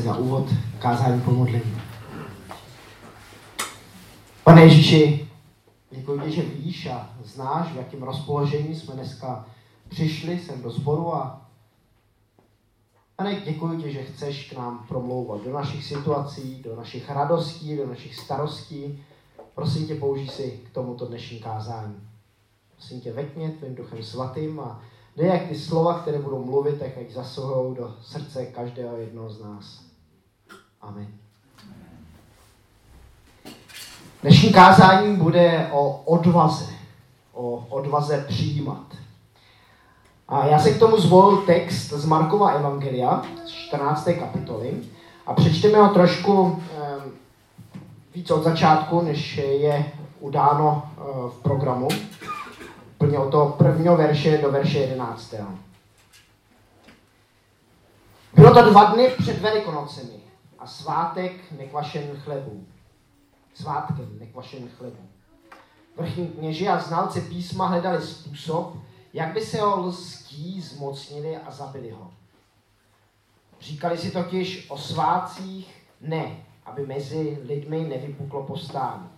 se na úvod kázání pomodlení. Pane Ježíši, děkuji ti, že víš a znáš, v jakém rozpoložení jsme dneska přišli sem do sboru a Pane, děkuji ti, že chceš k nám promlouvat do našich situací, do našich radostí, do našich starostí. Prosím tě, použij si k tomuto dnešní kázání. Prosím tě, vetně tvým duchem svatým a dej, jak ty slova, které budou mluvit, tak ať zasahují do srdce každého jednoho z nás. Amen. Dnešní kázání bude o odvaze, o odvaze přijímat. A já se k tomu zvolil text z Markova Evangelia, z 14. kapitoly, a přečteme ho trošku eh, víc od začátku, než je udáno eh, v programu. Plně od toho prvního verše do verše 11. Bylo to dva dny před Velikonocemi a svátek nekvašen chlebů. Svátkem nekvašen chlebů. Vrchní kněži a znalci písma hledali způsob, jak by se ho lstí zmocnili a zabili ho. Říkali si totiž o svácích ne, aby mezi lidmi nevypuklo postání.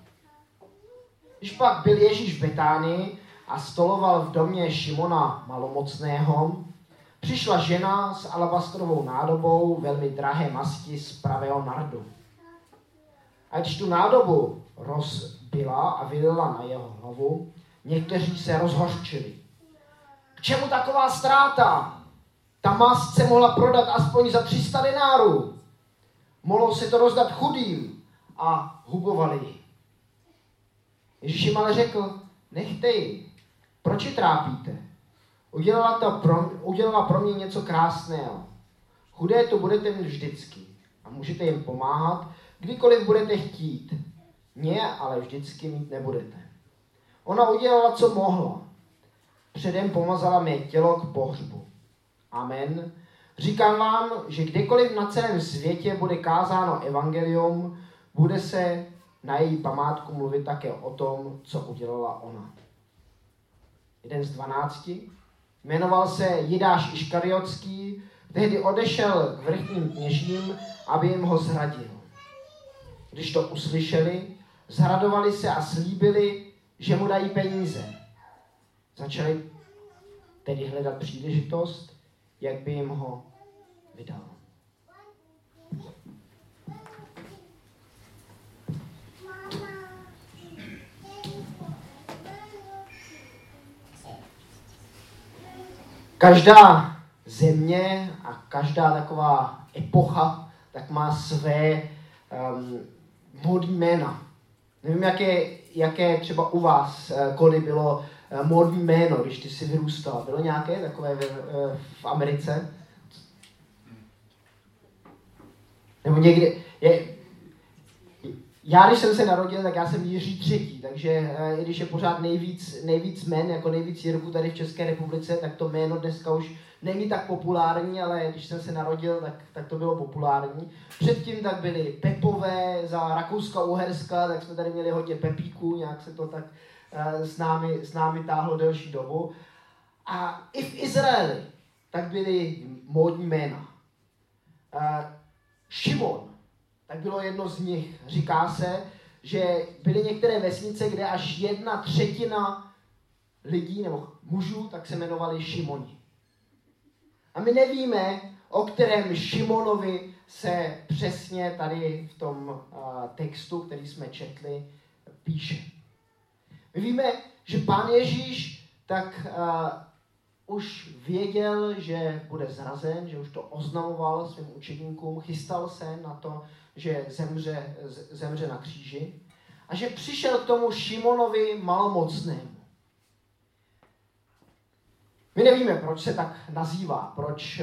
Když pak byl Ježíš v Betánii a stoloval v domě Šimona malomocného, přišla žena s alabastrovou nádobou velmi drahé masti z pravého nardu. A když tu nádobu rozbila a vylila na jeho hlavu, někteří se rozhorčili. K čemu taková ztráta? Ta mast se mohla prodat aspoň za 300 denárů. Mohlo se to rozdat chudým a hubovali ji. Ježíš jim ale řekl, nechte ji, proč ji trápíte? Udělala, to pro, udělala pro mě něco krásného. Chudé to budete mít vždycky a můžete jim pomáhat, kdykoliv budete chtít. Mě ale vždycky mít nebudete. Ona udělala, co mohla. Předem pomazala mé tělo k pohřbu. Amen. Říkám vám, že kdekoliv na celém světě bude kázáno evangelium, bude se na její památku mluvit také o tom, co udělala ona. Jeden z dvanácti jmenoval se Jidáš Iškariotský, tehdy odešel k vrchním kněžím, aby jim ho zradil. Když to uslyšeli, zradovali se a slíbili, že mu dají peníze. Začali tedy hledat příležitost, jak by jim ho vydal. Každá země a každá taková epocha tak má své um, modní jména. Nevím, jaké, jaké třeba u vás, uh, kody bylo uh, modní jméno, když ty si vyrůstal. Bylo nějaké takové v, uh, v Americe? Nebo někde, je, já, když jsem se narodil, tak já jsem Jiří třetí, takže eh, i když je pořád nejvíc, nejvíc men, jako nejvíc Jirku tady v České republice, tak to jméno dneska už není tak populární, ale když jsem se narodil, tak, tak to bylo populární. Předtím tak byly Pepové za Rakouska-Uherska, tak jsme tady měli hodně Pepíků, nějak se to tak uh, s, námi, s námi táhlo delší dobu. A i v Izraeli tak byly módní jména. Uh, Šimon, tak bylo jedno z nich. Říká se, že byly některé vesnice, kde až jedna třetina lidí nebo mužů tak se jmenovali Šimoni. A my nevíme, o kterém Šimonovi se přesně tady v tom textu, který jsme četli, píše. My víme, že pán Ježíš tak uh, už věděl, že bude zrazen, že už to oznamoval svým učeníkům, chystal se na to, že zemře, zemře na kříži a že přišel k tomu Šimonovi malomocnému. My nevíme, proč se tak nazývá, proč,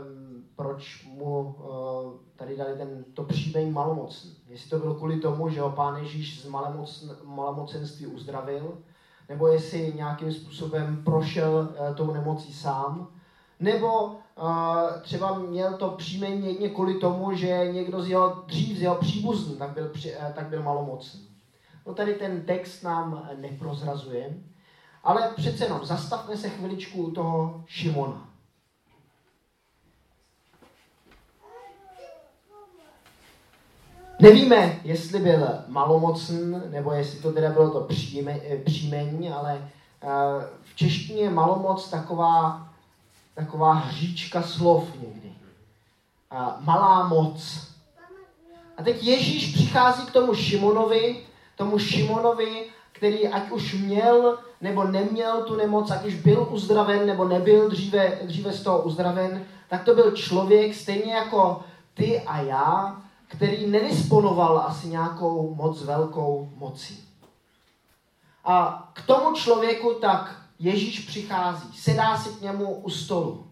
um, proč mu uh, tady dali ten, to příjmení malomocný. Jestli to bylo kvůli tomu, že ho pán Ježíš z malomocn, malomocenství uzdravil, nebo jestli nějakým způsobem prošel uh, tou nemocí sám, nebo uh, třeba měl to příjmení jedně kvůli tomu, že někdo z jeho, dřív z jeho příbuzný, tak byl, uh, tak byl malomocný. No tady ten text nám neprozrazuje, ale přece jenom zastavme se chviličku u toho Šimona. Nevíme, jestli byl malomocný, nebo jestli to teda bylo to eh, příjmení, ale v češtině malomoc taková, taková hříčka slov někdy. Uh, malá moc. A teď Ježíš přichází k tomu Šimonovi, tomu Šimonovi, který ať už měl nebo neměl tu nemoc, ať už byl uzdraven nebo nebyl dříve, dříve z toho uzdraven, tak to byl člověk stejně jako ty a já, který nedisponoval asi nějakou moc velkou mocí. A k tomu člověku tak Ježíš přichází, sedá si k němu u stolu.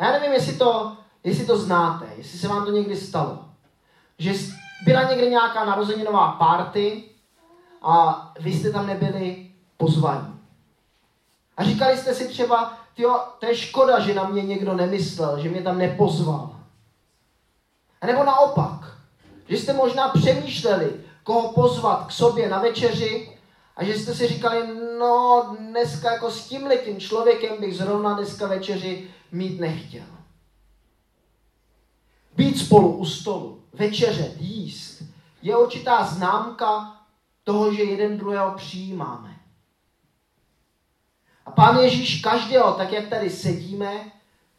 Já nevím, jestli to, jestli to znáte, jestli se vám to někdy stalo. Že byla někdy nějaká narozeninová party a vy jste tam nebyli pozvaní. A říkali jste si třeba, tyjo, to je škoda, že na mě někdo nemyslel, že mě tam nepozval. A nebo naopak, že jste možná přemýšleli, koho pozvat k sobě na večeři a že jste si říkali, no dneska jako s tím tím člověkem bych zrovna dneska večeři mít nechtěl. Být spolu u stolu, večeřet, jíst, je určitá známka toho, že jeden druhého přijímáme. A pán Ježíš každého, tak jak tady sedíme,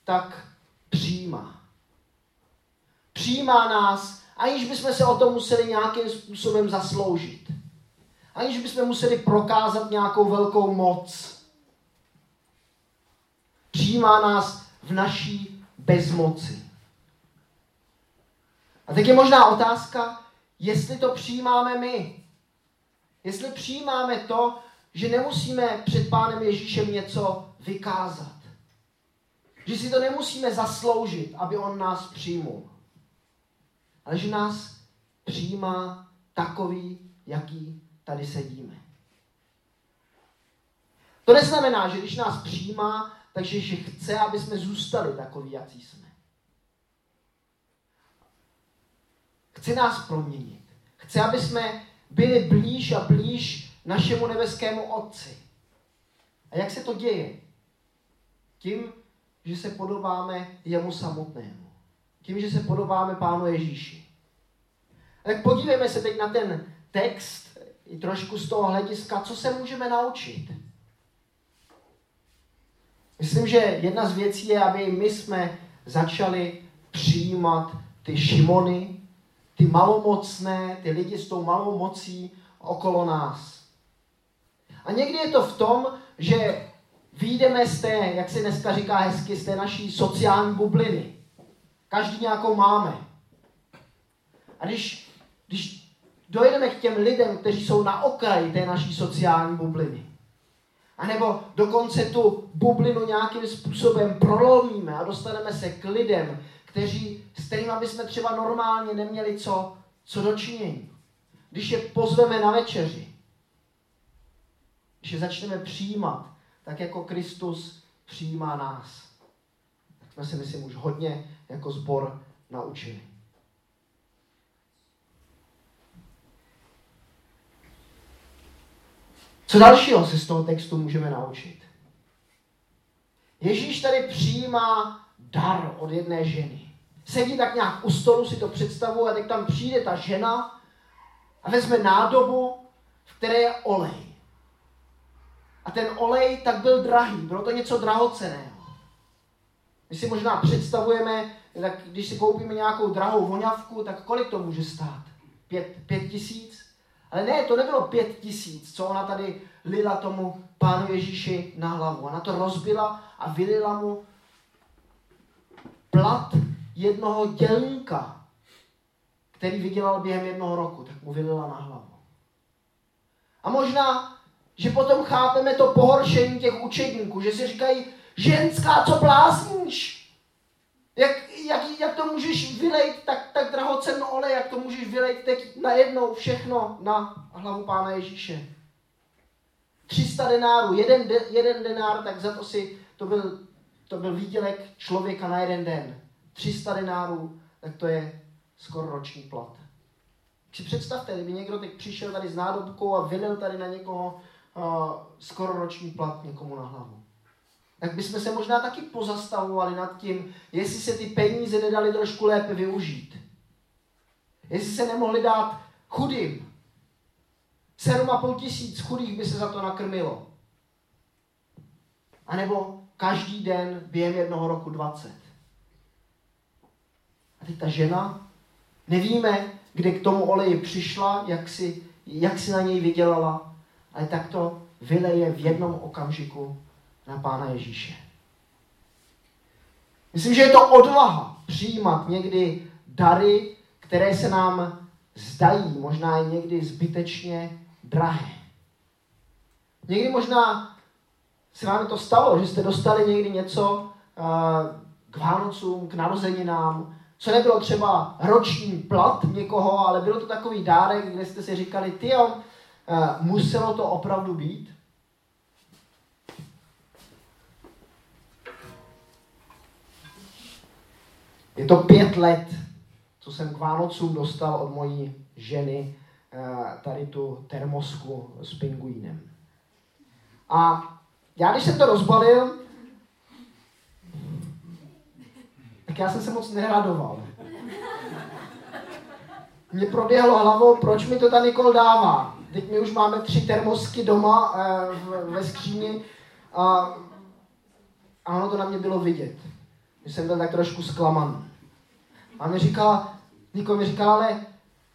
tak přijímá. Přijímá nás, aniž bychom se o to museli nějakým způsobem zasloužit. Aniž bychom museli prokázat nějakou velkou moc. Přijímá nás v naší bezmoci. A teď je možná otázka, jestli to přijímáme my. Jestli přijímáme to, že nemusíme před Pánem Ježíšem něco vykázat. Že si to nemusíme zasloužit, aby On nás přijmul. Ale že nás přijímá takový, jaký tady sedíme. To neznamená, že když nás přijímá, takže že chce, aby jsme zůstali takový, jaký jsme. Chce nás proměnit. Chce, aby jsme byli blíž a blíž našemu nebeskému Otci. A jak se to děje? Tím, že se podobáme jemu samotnému. Tím, že se podobáme Pánu Ježíši. Tak podívejme se teď na ten text i trošku z toho hlediska, co se můžeme naučit. Myslím, že jedna z věcí je, aby my jsme začali přijímat ty Šimony, ty malomocné, ty lidi s tou malou mocí okolo nás. A někdy je to v tom, že výjdeme z té, jak se dneska říká hezky, z té naší sociální bubliny. Každý nějakou máme. A když, když dojedeme k těm lidem, kteří jsou na okraji té naší sociální bubliny, a nebo dokonce tu bublinu nějakým způsobem prolomíme a dostaneme se k lidem, kteří, s kterými bychom třeba normálně neměli co, co dočinění. Když je pozveme na večeři, když je začneme přijímat, tak jako Kristus přijímá nás. Tak jsme si, myslím, už hodně jako zbor naučili. Co dalšího se z toho textu můžeme naučit? Ježíš tady přijímá dar od jedné ženy. Sedí tak nějak u stolu, si to představu, a teď tam přijde ta žena a vezme nádobu, v které je olej. A ten olej tak byl drahý, bylo to něco drahoceného. My si možná představujeme, tak když si koupíme nějakou drahou voňavku, tak kolik to může stát? Pět, pět tisíc? Ale ne, to nebylo pět tisíc, co ona tady lila tomu pánu Ježíši na hlavu. Ona to rozbila a vylila mu plat jednoho dělníka, který vydělal během jednoho roku, tak mu vylila na hlavu. A možná, že potom chápeme to pohoršení těch učedníků, že si říkají, ženská, co blázníš? Jak, jak, jak to můžeš vylejt tak, tak drahocenný olej, jak to můžeš vylejt teď najednou všechno na hlavu Pána Ježíše? 300 denárů, jeden, de, jeden denár, tak za to si, to byl, to byl výdělek člověka na jeden den. 300 denárů, tak to je skoro roční plat. Si představte, kdyby někdo teď přišel tady s nádobkou a vylil tady na někoho uh, skoro roční plat někomu na hlavu. Tak bychom se možná taky pozastavovali nad tím, jestli se ty peníze nedali trošku lépe využít. Jestli se nemohli dát chudým. Sedm a půl tisíc chudých by se za to nakrmilo. A nebo každý den během jednoho roku 20. A teď ta žena, nevíme, kde k tomu oleji přišla, jak si, jak si na něj vydělala, ale tak to vyleje v jednom okamžiku na Pána Ježíše. Myslím, že je to odvaha přijímat někdy dary, které se nám zdají, možná i někdy zbytečně drahé. Někdy možná se vám to stalo, že jste dostali někdy něco uh, k Vánocům, k narozeninám, co nebylo třeba roční plat někoho, ale bylo to takový dárek, kde jste si říkali, ty uh, muselo to opravdu být. Je to pět let, co jsem k Vánocům dostal od mojí ženy uh, tady tu termosku s pingvínem. A já když jsem to rozbalil, tak já jsem se moc neradoval. Mě proběhlo hlavou, proč mi to ta Nikol dává. Teď my už máme tři termosky doma e, ve skříni a, a ono to na mě bylo vidět. Že jsem byl tak trošku zklamaný. A mi říkala, Niko mi říkala, ale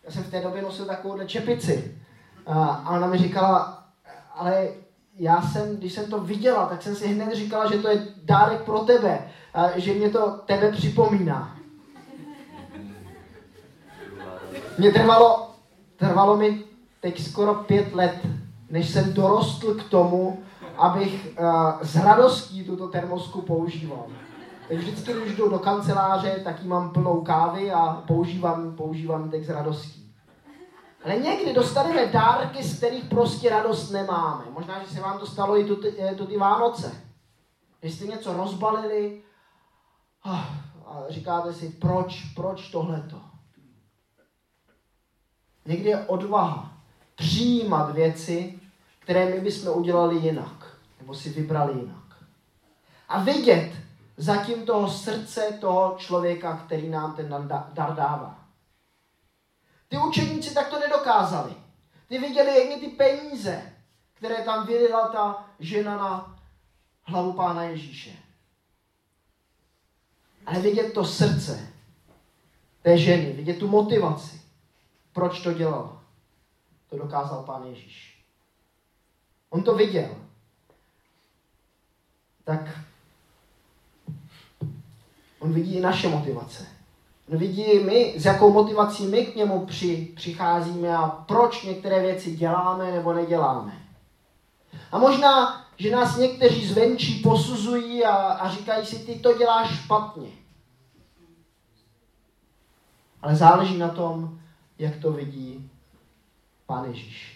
já jsem v té době nosil takovouhle čepici. A, ona mi říkala, ale já jsem, když jsem to viděla, tak jsem si hned říkala, že to je dárek pro tebe, že mě to tebe připomíná. Mě trvalo, trvalo mi teď skoro pět let, než jsem dorostl k tomu, abych uh, s radostí tuto termosku používal. Vždycky, když jdu do kanceláře, tak ji mám plnou kávy a používám, používám teď s radostí. Ale někdy dostaneme dárky, z kterých prostě radost nemáme. Možná, že se vám to stalo i tu, eh, ty Vánoce. Že jste něco rozbalili a říkáte si, proč, proč tohleto? Někdy je odvaha přijímat věci, které my bychom udělali jinak. Nebo si vybrali jinak. A vidět zatím toho srdce toho člověka, který nám ten dar dává. Ty učeníci tak to nedokázali. Ty viděli jen ty peníze, které tam vylila ta žena na hlavu pána Ježíše. Ale vidět to srdce té ženy, vidět tu motivaci, proč to dělala, to dokázal pán Ježíš. On to viděl. Tak on vidí i naše motivace vidí my, s jakou motivací my k němu při, přicházíme a proč některé věci děláme nebo neděláme. A možná, že nás někteří zvenčí posuzují a, a říkají si, ty to děláš špatně. Ale záleží na tom, jak to vidí Pán Ježíš.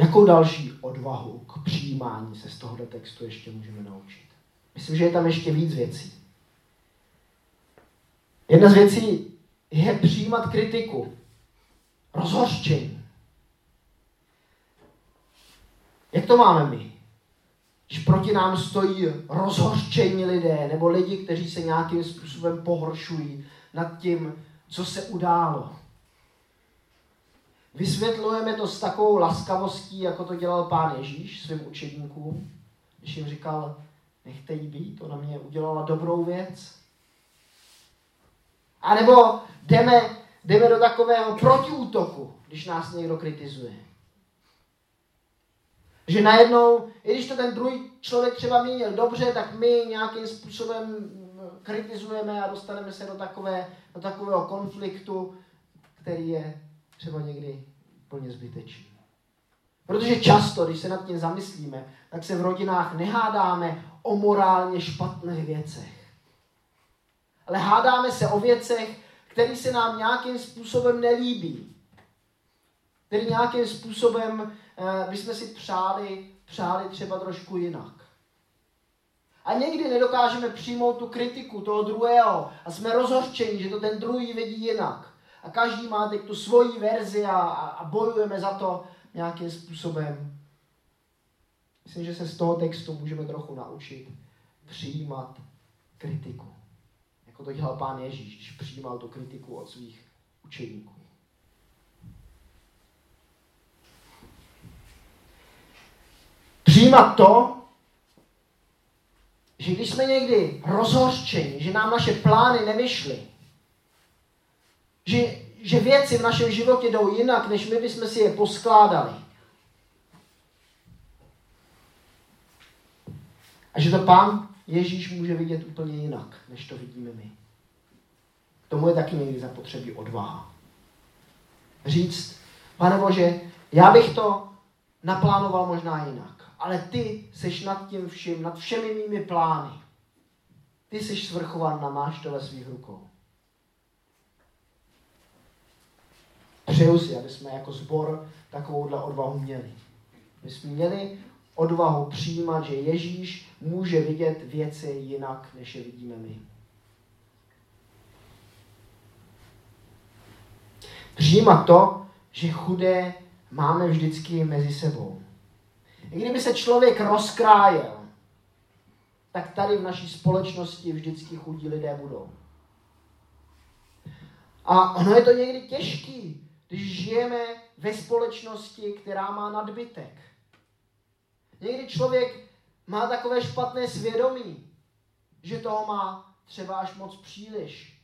Jakou další odvahu k přijímání se z tohoto textu ještě můžeme naučit? Myslím, že je tam ještě víc věcí. Jedna z věcí je přijímat kritiku, rozhořčení. Jak to máme my? Když proti nám stojí rozhořčení lidé nebo lidi, kteří se nějakým způsobem pohoršují nad tím, co se událo. Vysvětlujeme to s takovou laskavostí, jako to dělal pán Ježíš svým učedníkům, když jim říkal, nechte jí být, ona mě udělala dobrou věc. A nebo jdeme, jdeme do takového protiútoku, když nás někdo kritizuje. Že najednou, i když to ten druhý člověk třeba měl dobře, tak my nějakým způsobem kritizujeme a dostaneme se do, takové, do takového konfliktu, který je třeba někdy plně zbytečný. Protože často, když se nad tím zamyslíme, tak se v rodinách nehádáme o morálně špatných věcech. Ale hádáme se o věcech, které se nám nějakým způsobem nelíbí. Který nějakým způsobem eh, bychom si přáli, přáli třeba trošku jinak. A někdy nedokážeme přijmout tu kritiku toho druhého a jsme rozhořčeni, že to ten druhý vidí jinak. A každý má teď tu svoji verzi a, a bojujeme za to nějakým způsobem. Myslím, že se z toho textu můžeme trochu naučit přijímat kritiku. jako to dělal pán Ježíš, když přijímal tu kritiku od svých učeníků. Přijímat to, že když jsme někdy rozhořčeni, že nám naše plány nevyšly, že, že věci v našem životě jdou jinak, než my bychom si je poskládali. A že to pán Ježíš může vidět úplně jinak, než to vidíme my. K tomu je taky někdy zapotřebí odvaha. Říct, pane Bože, já bych to naplánoval možná jinak, ale ty seš nad tím vším, nad všemi mými plány. Ty jsi svrchovan na máš to ve svých rukou. Přeju si, aby jsme jako zbor takovouhle odvahu měli. My jsme měli odvahu přijímat, že Ježíš může vidět věci jinak, než je vidíme my. Přijímat to, že chudé máme vždycky mezi sebou. I kdyby se člověk rozkrájel, tak tady v naší společnosti vždycky chudí lidé budou. A ono je to někdy těžký, když žijeme ve společnosti, která má nadbytek. Někdy člověk má takové špatné svědomí, že toho má třeba až moc příliš.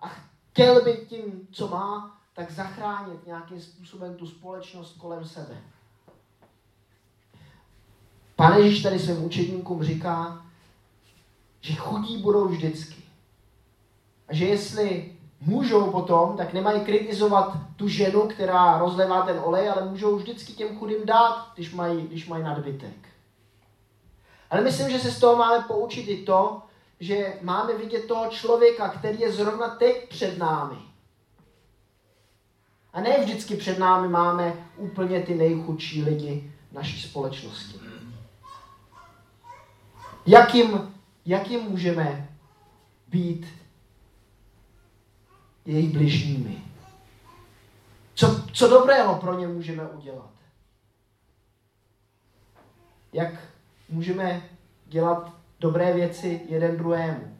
A chtěl by tím, co má, tak zachránit nějakým způsobem tu společnost kolem sebe. Pane Ježíš tady svým učedníkům říká, že chudí budou vždycky. A že jestli můžou potom, tak nemají kritizovat tu ženu, která rozlevá ten olej, ale můžou vždycky těm chudým dát, když mají, když mají nadbytek. Ale myslím, že se z toho máme poučit i to, že máme vidět toho člověka, který je zrovna teď před námi. A ne vždycky před námi máme úplně ty nejchudší lidi naší společnosti. Jakým, jakým můžeme být jejich bližními. Co, co dobrého pro ně můžeme udělat? Jak můžeme dělat dobré věci jeden druhému?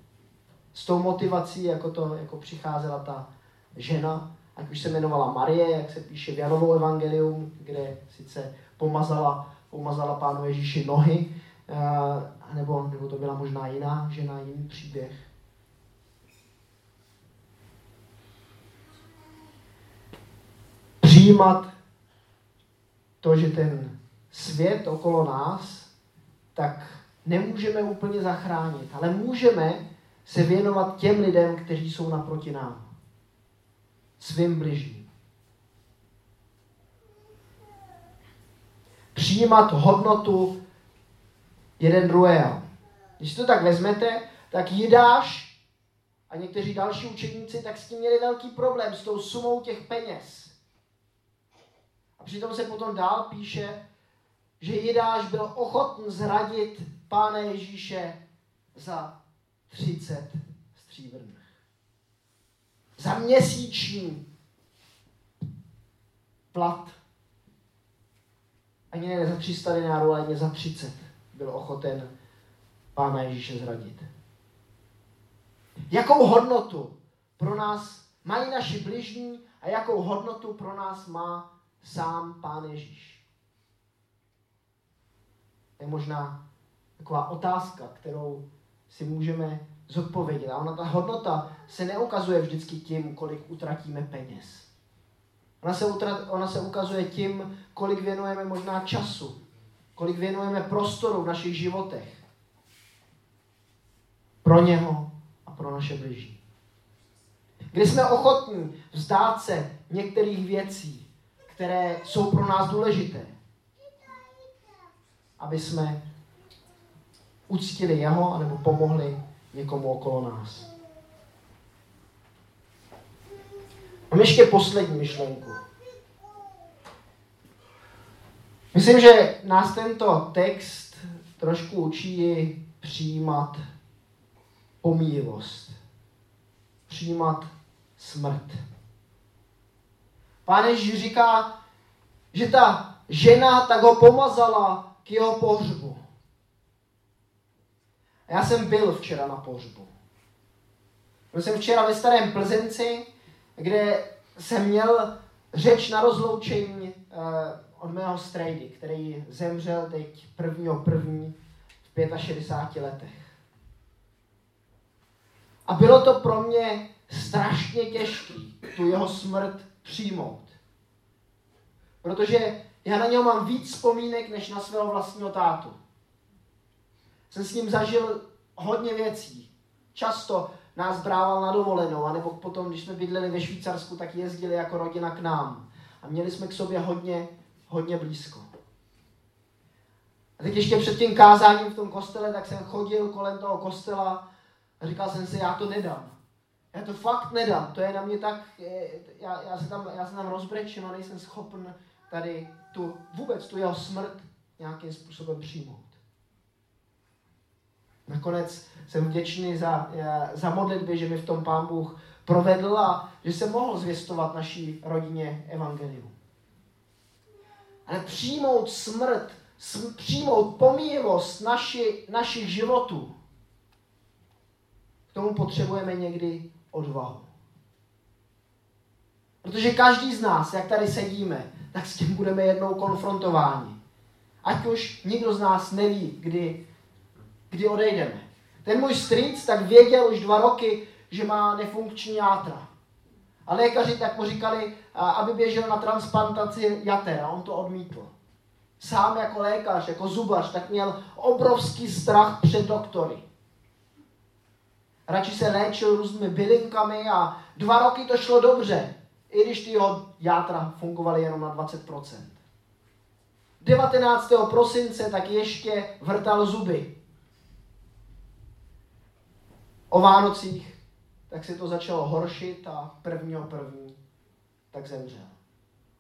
S tou motivací, jako to jako přicházela ta žena, ať už se jmenovala Marie, jak se píše v Janovou evangelium, kde sice pomazala, pomazala pánu Ježíši nohy, uh, nebo, nebo to byla možná jiná žena, jiný příběh. Přijímat to, že ten svět okolo nás, tak nemůžeme úplně zachránit, ale můžeme se věnovat těm lidem, kteří jsou naproti nám. Svým bližním. Přijímat hodnotu jeden druhého. Když to tak vezmete, tak Jidáš a někteří další učeníci tak s tím měli velký problém, s tou sumou těch peněz. A přitom se potom dál píše, že Jidáš byl ochoten zradit Pána Ježíše za 30 stříbrných. Za měsíční plat. Ani ne za 300 dinárů, ale za 30 byl ochoten Pána Ježíše zradit. Jakou hodnotu pro nás mají naši bližní a jakou hodnotu pro nás má sám Pán Ježíš? To je možná taková otázka, kterou si můžeme zodpovědět. A ona, ta hodnota se neukazuje vždycky tím, kolik utratíme peněz. Ona se, utrat, ona se ukazuje tím, kolik věnujeme možná času, kolik věnujeme prostoru v našich životech pro něho a pro naše bližní. Kdy jsme ochotní vzdát se některých věcí, které jsou pro nás důležité. Aby jsme uctili jeho, anebo pomohli někomu okolo nás. Mám ještě poslední myšlenku. Myslím, že nás tento text trošku učí přijímat pomíjivost. Přijímat smrt. Pán Ježíš říká, že ta žena tak ho pomazala k jeho pohřbu. A já jsem byl včera na pohřbu. Byl jsem včera ve Starém Plzenci, kde jsem měl řeč na rozloučení uh, od mého strejdy, který zemřel teď prvního první v 65 letech. A bylo to pro mě strašně těžké tu jeho smrt přijmout. Protože já na něho mám víc vzpomínek, než na svého vlastního tátu. Jsem s ním zažil hodně věcí. Často nás brával na dovolenou, anebo potom, když jsme bydleli ve Švýcarsku, tak jezdili jako rodina k nám. A měli jsme k sobě hodně, hodně blízko. A teď ještě před tím kázáním v tom kostele, tak jsem chodil kolem toho kostela a říkal jsem si, já to nedám. Já to fakt nedám. To je na mě tak, já, já, se, tam, já se tam rozbrečím a nejsem schopen tady tu, vůbec tu jeho smrt nějakým způsobem přijmout. Nakonec jsem vděčný za, za modlitby, že mi v tom Pán Bůh provedl a že jsem mohl zvěstovat naší rodině evangelium. Ale přijmout smrt, přijmout pomíjivost naši, našich životů, k tomu potřebujeme někdy odvahu. Protože každý z nás, jak tady sedíme, tak s tím budeme jednou konfrontováni. Ať už nikdo z nás neví, kdy, kdy odejdeme. Ten můj strýc tak věděl už dva roky, že má nefunkční játra. A lékaři tak mu říkali, aby běžel na transplantaci jater a on to odmítl. Sám jako lékař, jako zubař, tak měl obrovský strach před doktory. Radši se léčil různými bylinkami a dva roky to šlo dobře, i když ty jeho játra fungovaly jenom na 20%. 19. prosince tak ještě vrtal zuby. O Vánocích tak se to začalo horšit a prvního první tak zemřel.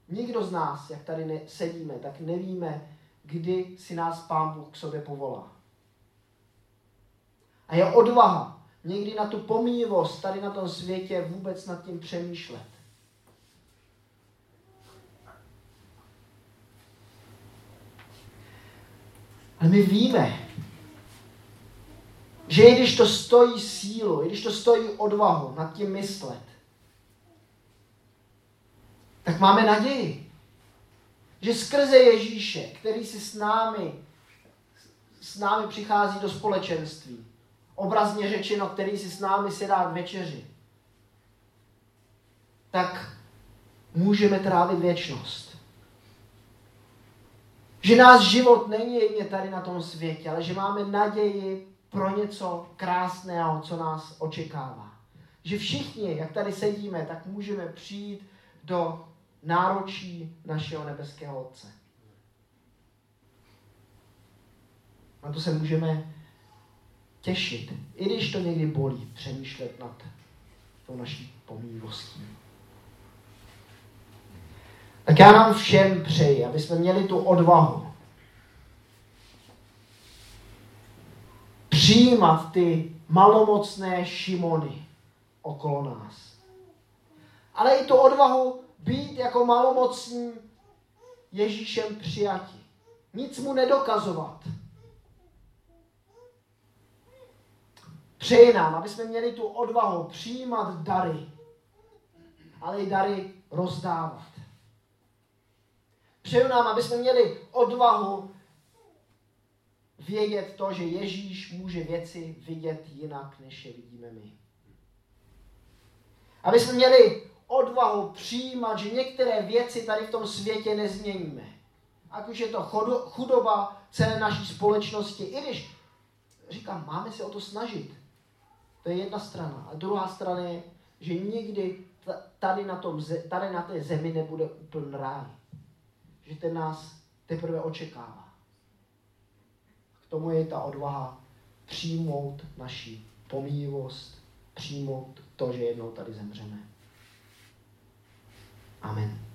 Nikdo z nás, jak tady ne, sedíme, tak nevíme, kdy si nás Pán Bůh k sobě povolá. A je odvaha někdy na tu pomíjivost tady na tom světě vůbec nad tím přemýšlet. Ale my víme, že i když to stojí sílu, i když to stojí odvahu nad tím myslet, tak máme naději, že skrze Ježíše, který si s námi, s námi přichází do společenství, obrazně řečeno, který si s námi sedá k večeři, tak můžeme trávit věčnost. Že náš život není jen tady na tom světě, ale že máme naději pro něco krásného, co nás očekává. Že všichni, jak tady sedíme, tak můžeme přijít do náročí našeho nebeského Otce. Na to se můžeme těšit, i když to někdy bolí, přemýšlet nad tou naší pomývostí. Tak já nám všem přeji, aby jsme měli tu odvahu přijímat ty malomocné šimony okolo nás. Ale i tu odvahu být jako malomocní Ježíšem přijati. Nic mu nedokazovat. Přeji nám, aby jsme měli tu odvahu přijímat dary, ale i dary rozdávat. Přeju nám, aby jsme měli odvahu vědět to, že Ježíš může věci vidět jinak, než je vidíme my. Aby jsme měli odvahu přijímat, že některé věci tady v tom světě nezměníme. Ať už je to chudoba celé naší společnosti, i když říkám, máme se o to snažit. To je jedna strana. A druhá strana je, že nikdy tady na, tom, tady na té zemi nebude úplný ráj. Že ten nás teprve očekává. K tomu je ta odvaha přijmout naši pomíjivost, přijmout to, že jednou tady zemřeme. Amen.